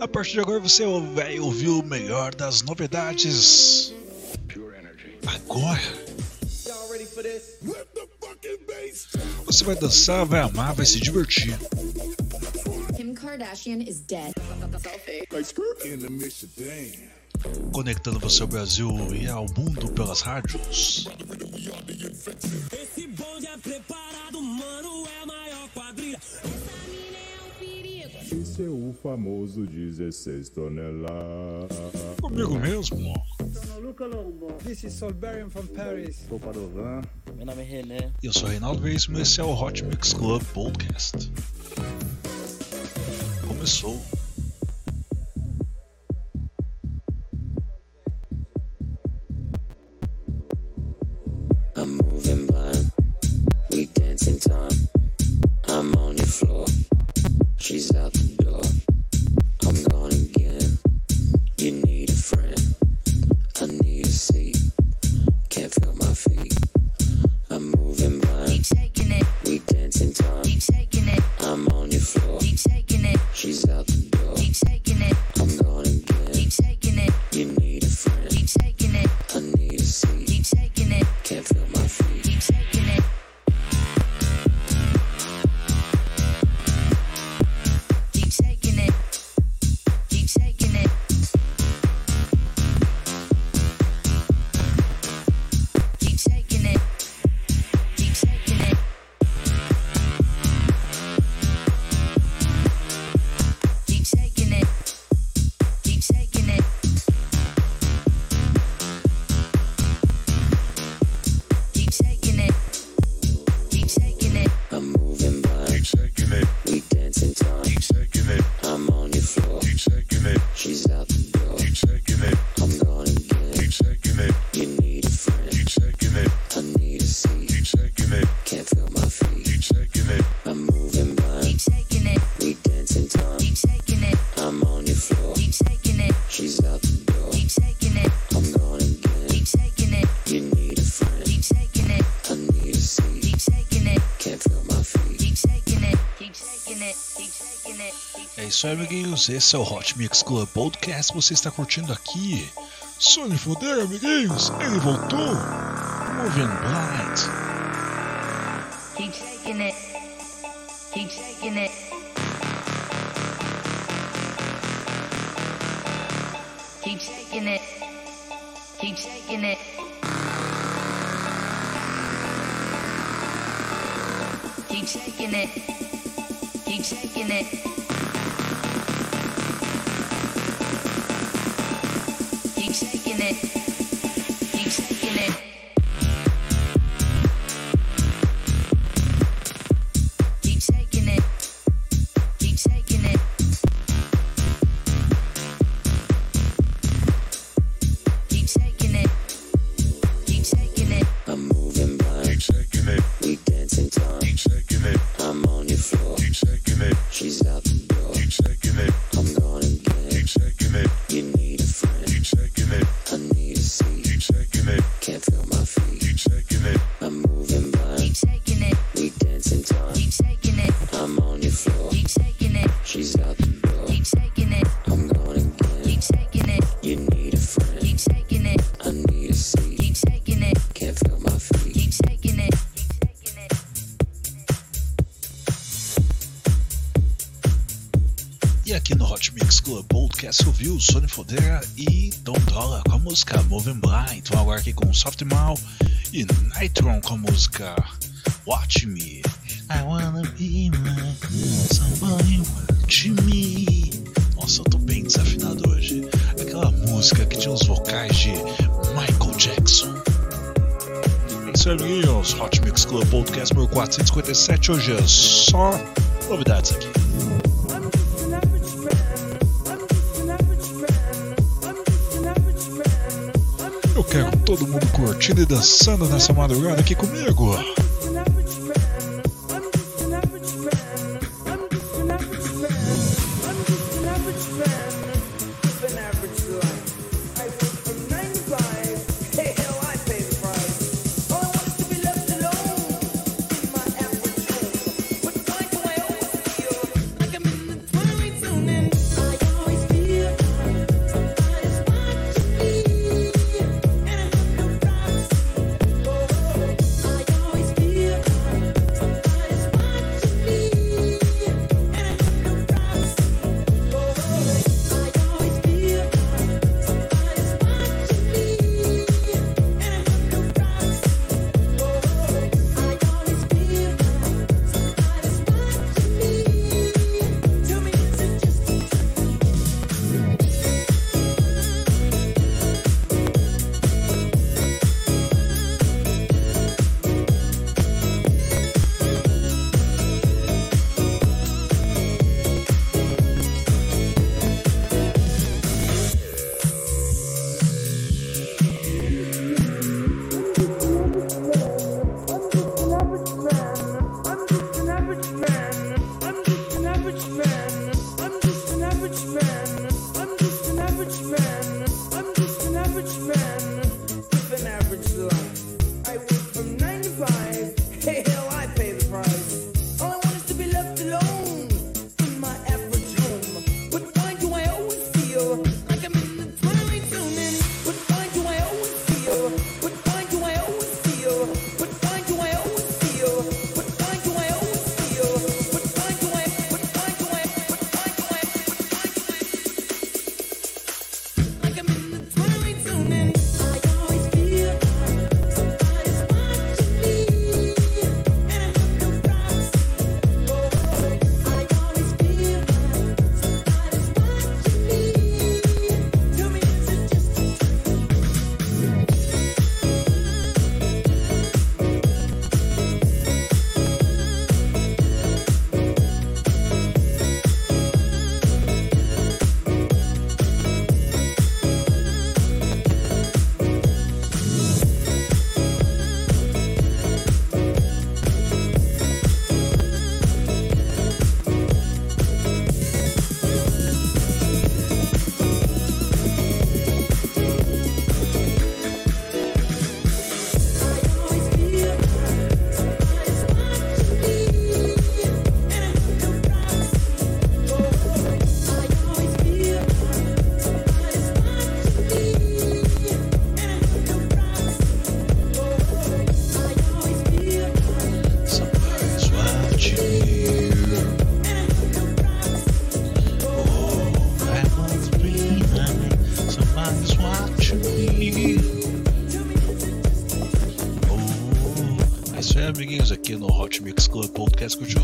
A partir de agora você vai ouvir o melhor das novidades. Agora. Você vai dançar, vai amar, vai se divertir. Kim Kardashian is dead. Conectando você ao Brasil e ao mundo pelas rádios. famoso 16 toneladas. Comigo mesmo? Eu sou Luca Lombo. This is Solberian from Paris. Sou Padovan. Meu nome é René. E eu sou Reinaldo Veríssimo e esse é o Hot Mix Club Podcast. Começou. amiguinhos, esse é o Hot Mix Club Podcast você está curtindo aqui. Sony Foder, amiguinhos, ele voltou. Moving Blight. Keep taking it. it. podcast ouviu Sony Fodera e Don Dola com a música Moving Blind. Então agora aqui com Soft Mal e Nitron com a música Watch Me. I wanna be my somebody watch me. Nossa, eu tô bem desafinado hoje. Aquela música que tinha os vocais de Michael Jackson. É isso aí, amiguinhos. Hot Mix Club Podcast número 457. Hoje é só novidades aqui. todo mundo curtindo e dançando nessa madrugada aqui comigo.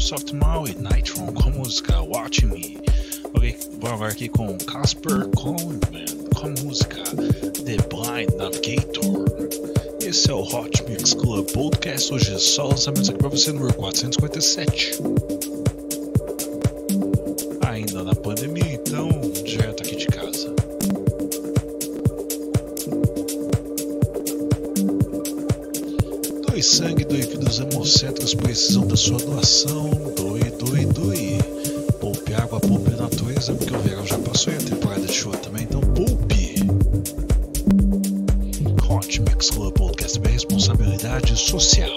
Soft Mal e Nitron com a música Watch Me. Vamos agora aqui com Casper Coleman com a música The Blind Navigator. Esse é o Hot Mix Club Podcast, hoje é só lançamentos aqui pra você, número 457. Ainda na pandemia, então, direto aqui de casa. Doe sangue, vida, os hemocentros precisam da sua doação. Doe, doe, doe. Poupe água, poupe a natureza, porque o verão já passou e a temporada de chuva também, então poupe. Hot Mix Club Podcast responsabilidade social.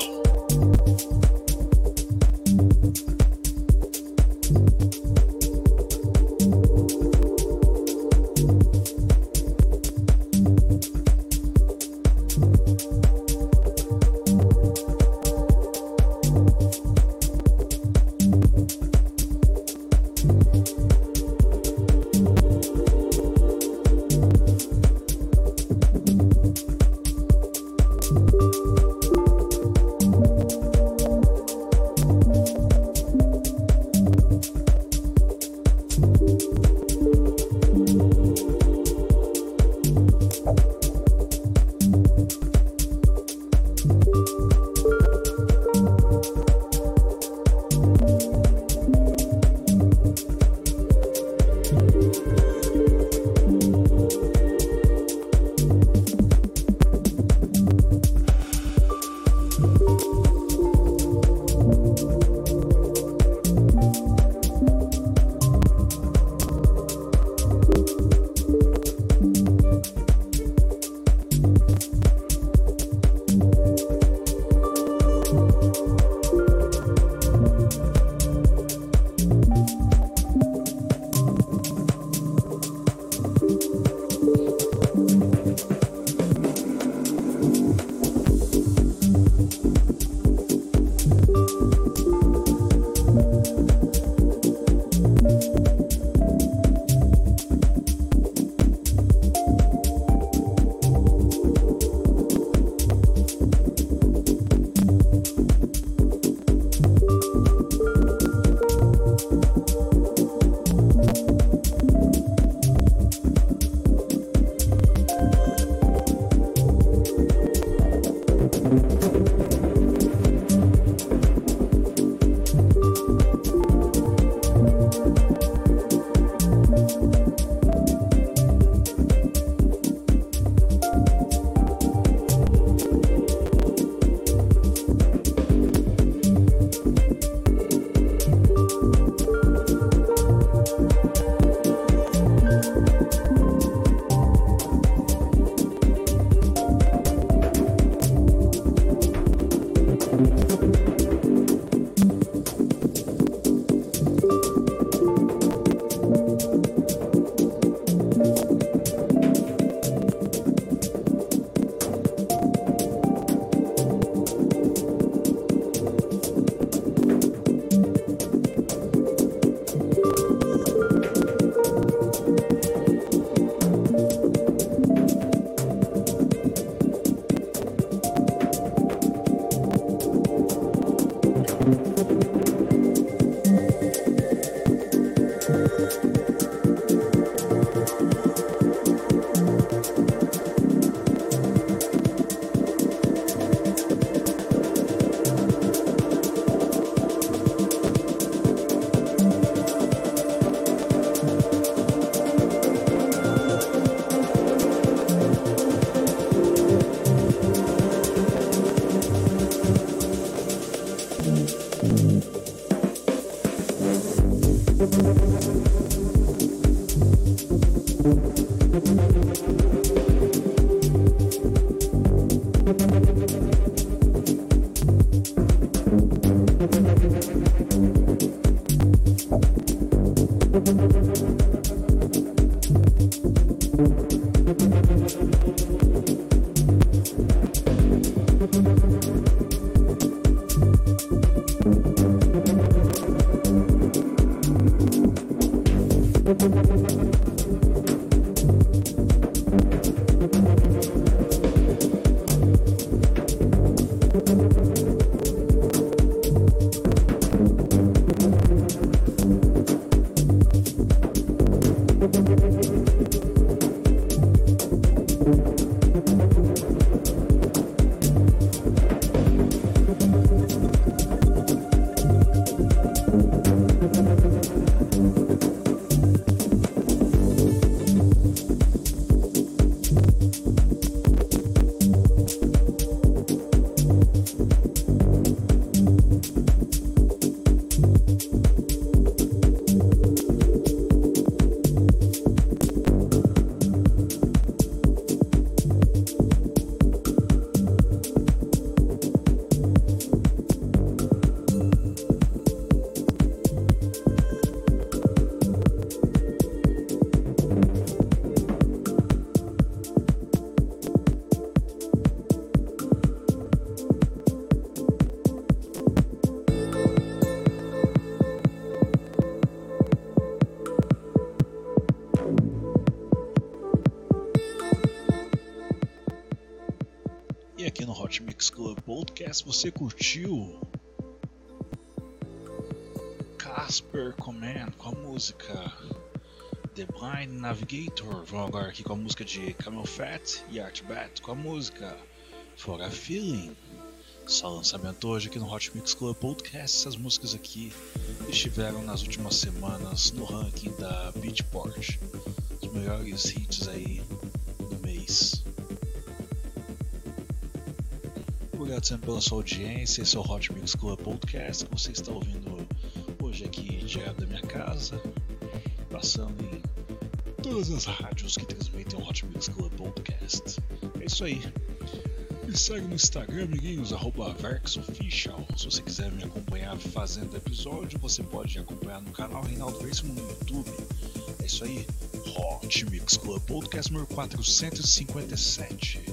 Podcast você curtiu Casper Command com a música The Blind Navigator. Vamos agora aqui com a música de Camel Fat e Art Bat com a música For a Feeling. Só lançamento hoje aqui no Hot Mix Club Podcast. Essas músicas aqui estiveram nas últimas semanas no ranking da Beatport. Os melhores hits aí do mês. Obrigado sempre pela sua audiência. Esse é o Hot Mix Club Podcast que você está ouvindo hoje aqui direto da minha casa, passando em todas as rádios que transmitem o Hot Mix Club Podcast. É isso aí. Me segue no Instagram, amiguinhos, arroba VerxOfficial. Se você quiser me acompanhar fazendo episódio, você pode acompanhar no canal Reinaldo Veríssimo no YouTube. É isso aí. Hot Mix Club Podcast número 457.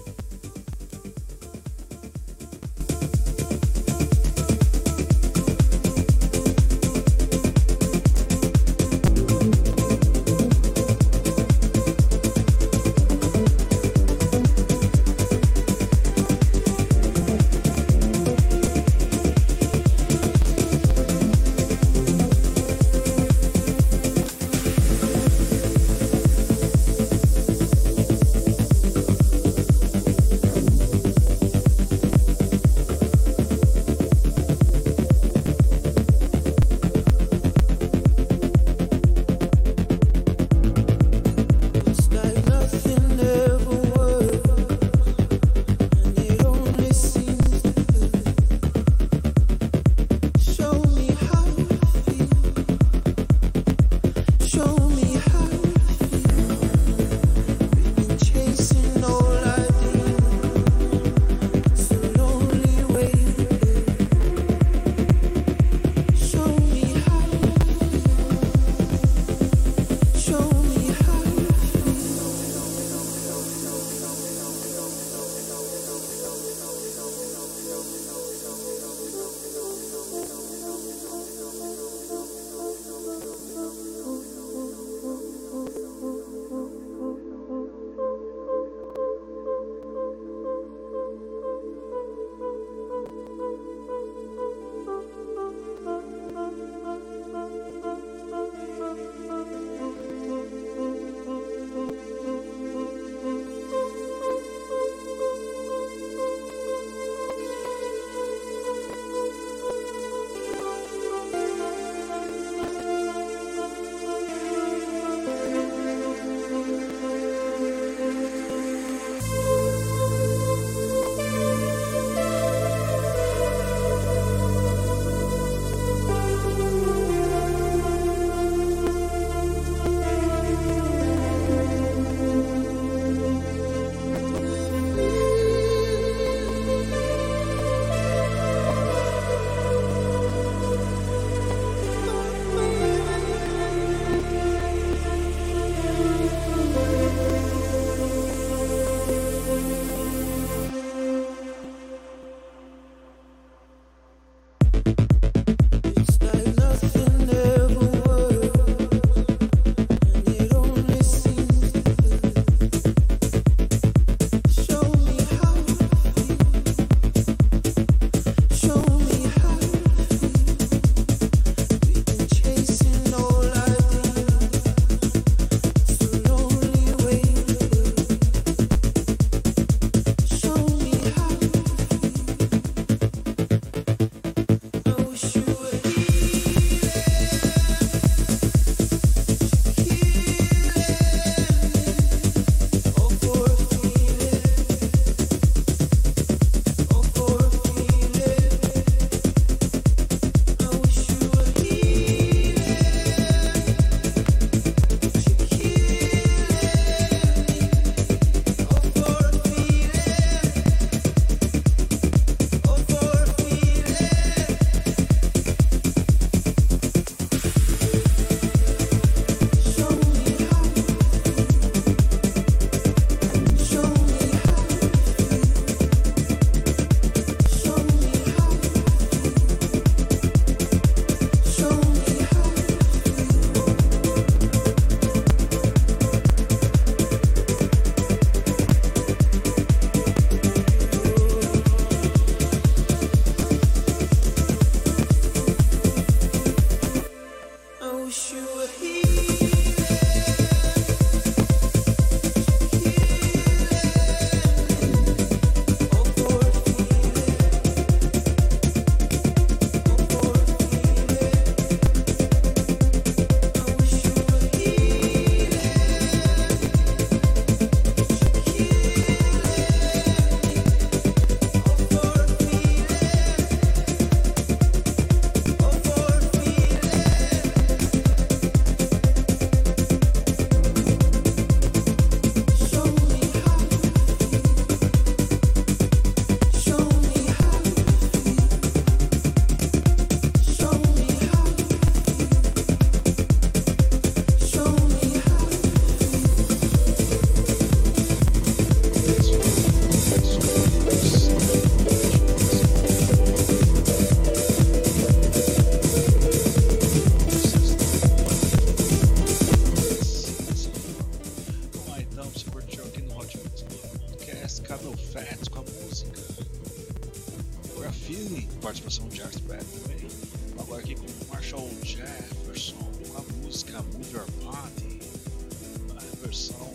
Cabo Fats com a música. We're participação de Art Brad também. Agora aqui com Marshall Jefferson com a música Move Your Body, a versão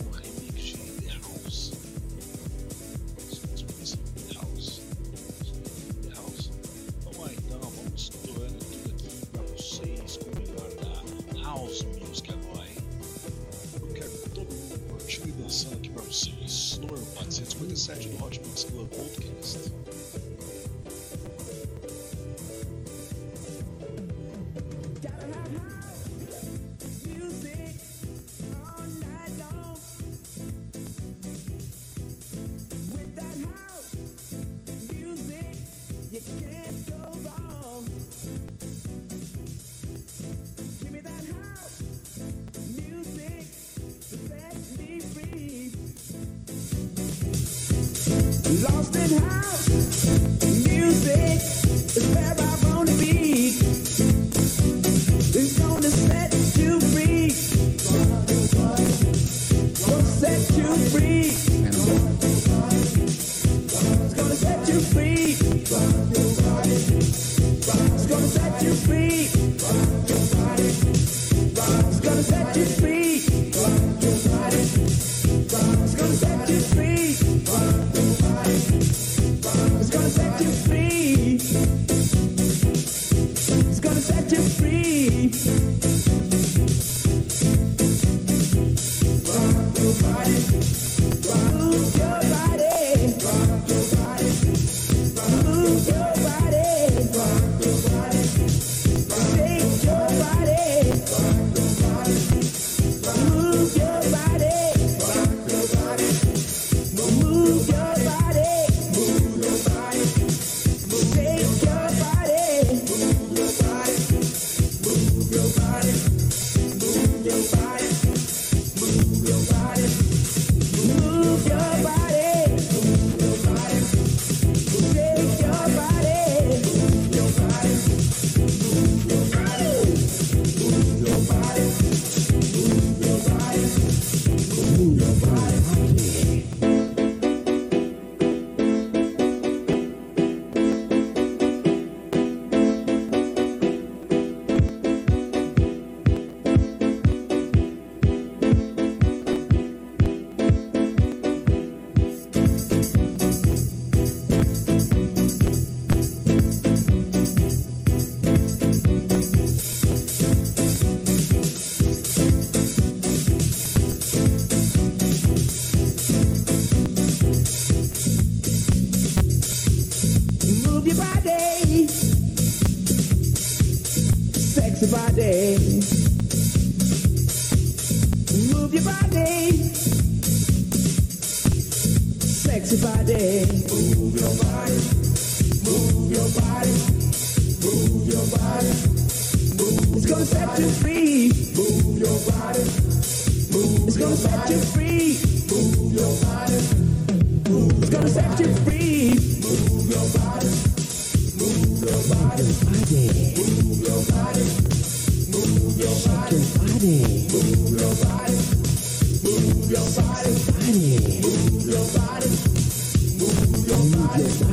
gonna gonna set you free? Move your body. Move your body. Move your body. Move your body. Move your body. Move your body. Move your body. Move your body.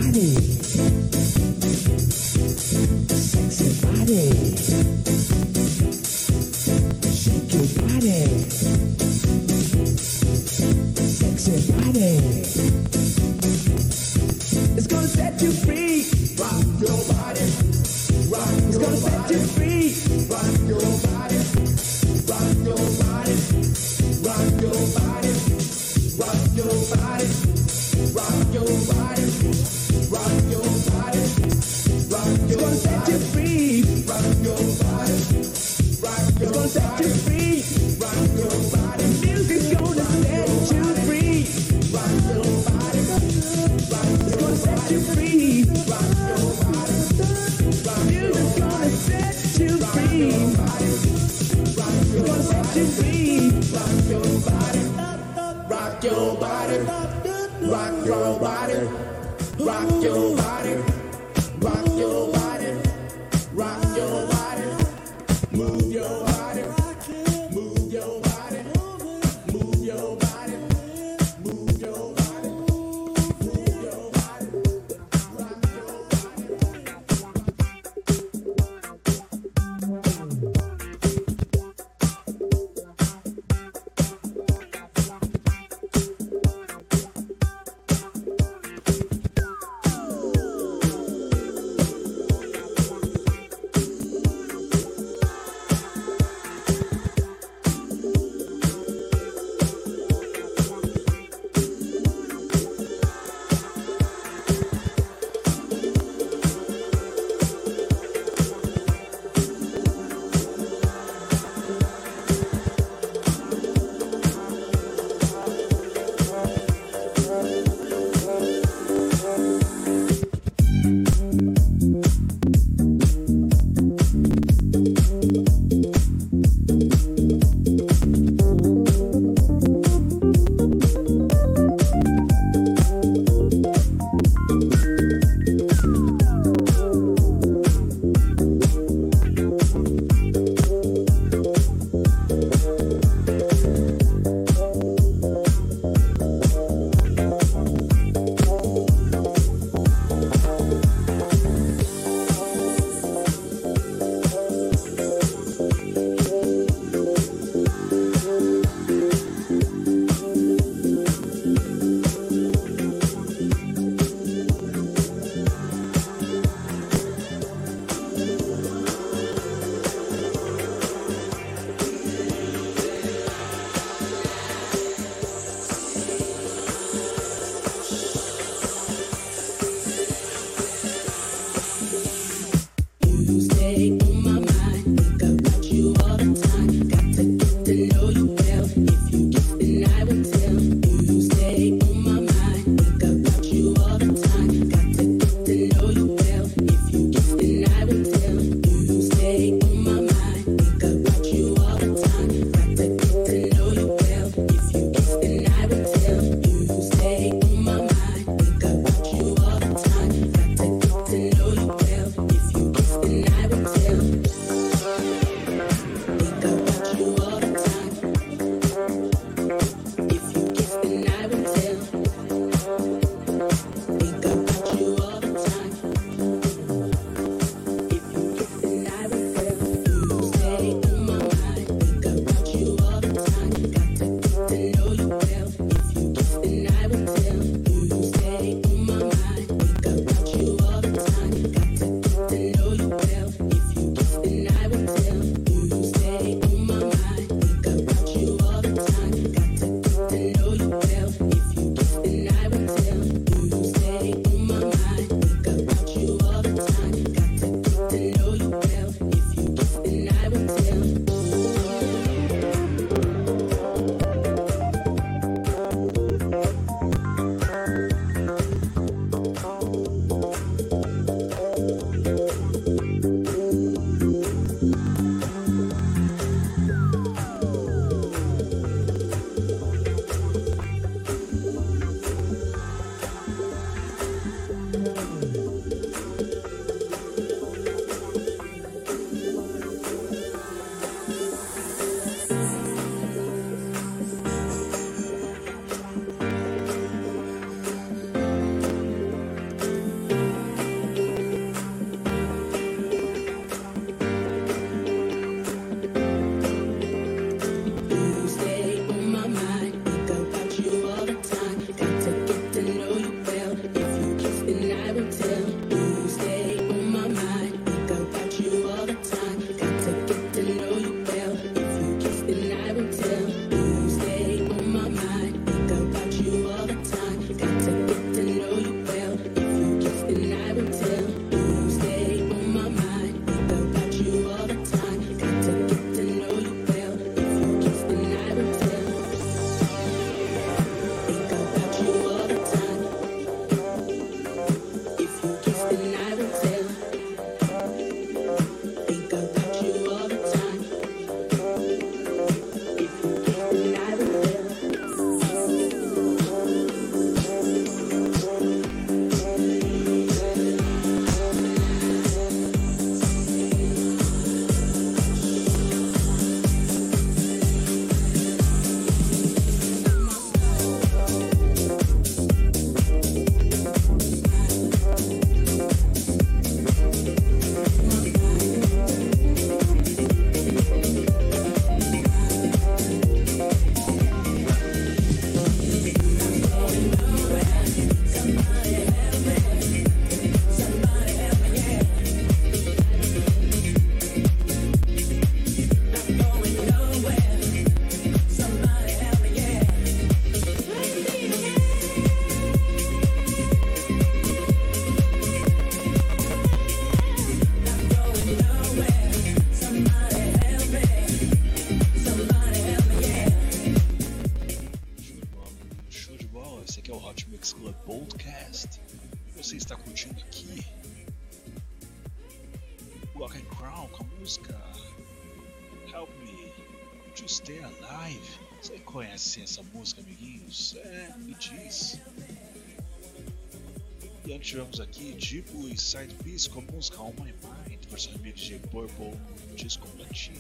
Side Piece, como música All My Mind, versão remix de Purple Disco Platinum.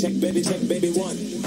check, baby, check, baby, one.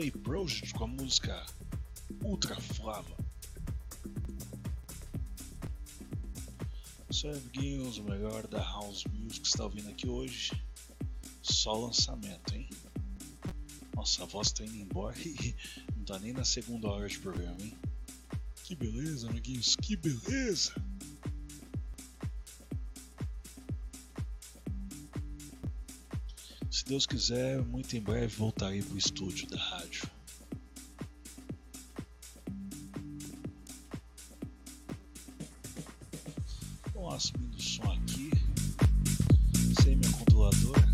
Farley Project com a música Ultra Flava. Isso amiguinhos, o melhor da House Music que está ouvindo aqui hoje. Só lançamento, hein? Nossa, a voz tá indo embora e não tá nem na segunda hora de programa, hein? Que beleza, amiguinhos, que beleza! Se Deus quiser, muito em breve voltarei pro estúdio da rádio. Vamos lá, subindo o som aqui. Sem meu controlador.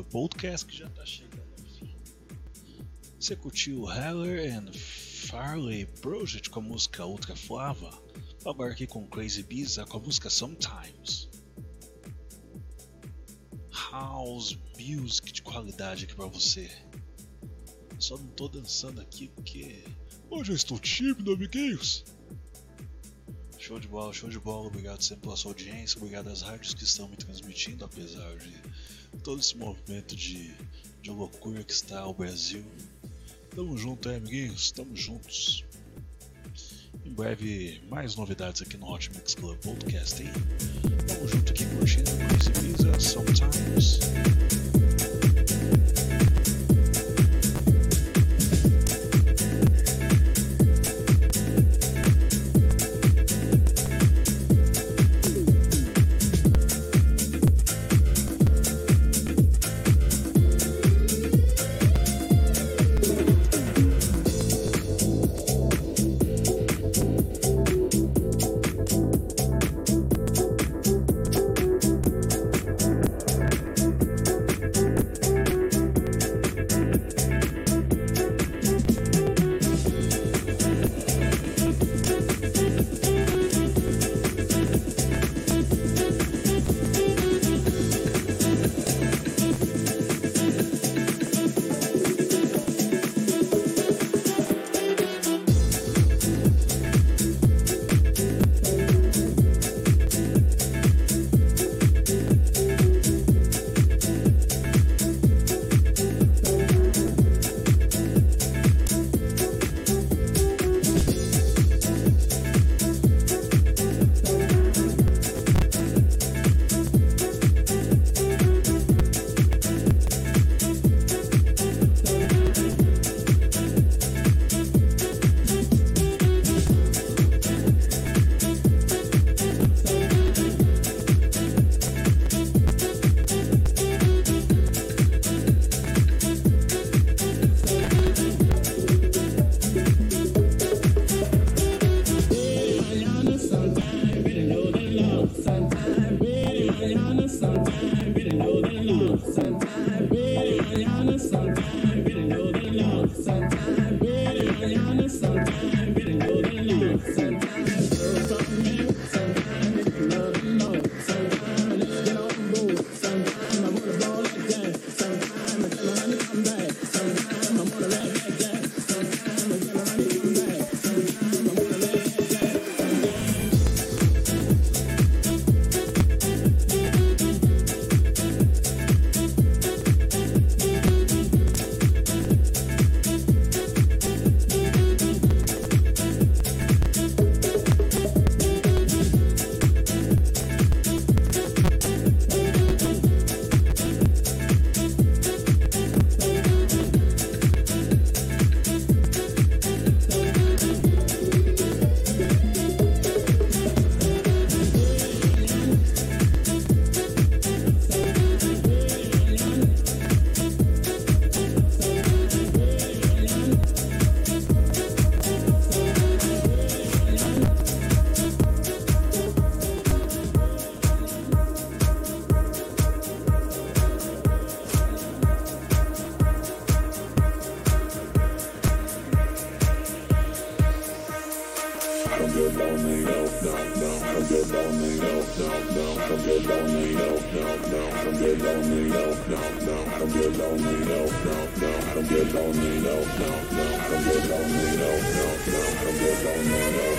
Club Podcast que já tá chegando ao fim. Você curtiu Heller and Farley Project com a música Ultra Flava? Aqui com Crazy Biza com a música Sometimes. House Music de qualidade aqui pra você. Só não tô dançando aqui porque hoje eu estou tímido, amiguinhos. Show de bola, show de bola. Obrigado sempre pela sua audiência. Obrigado às rádios que estão me transmitindo, apesar de todo esse movimento de, de loucura que está o Brasil. Tamo junto aí, amiguinhos. Tamo juntos. Em breve, mais novidades aqui no Hot Mix Club Podcast, hein? Tamo junto aqui curtindo Crazy Pizza Sometimes. Thank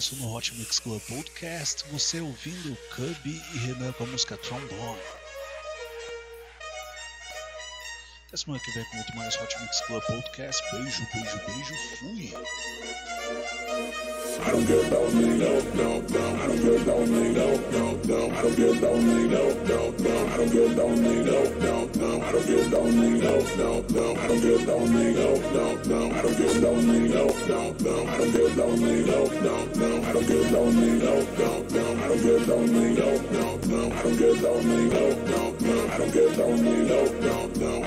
sucesso no Hot Mix Club Podcast, você ouvindo Cubby e Renan com a música Trombone. Até semana que vem com muito mais Hot Mix Club Podcast. Beijo, beijo, beijo. Fui! I don't give no money, no, no, no. I don't give no money, no, no, no. I don't give no money, no, no, no. I don't give no money, no, no, no. I don't give no money, no, no, no. I don't give no money, no, no, no. I don't give no money, no, no, no. I don't give no money, no, no, no. I don't give no money, no, no, no. I don't give no money, no, no, no. I don't give no money, no, no, no. I don't give no money, no, no, no.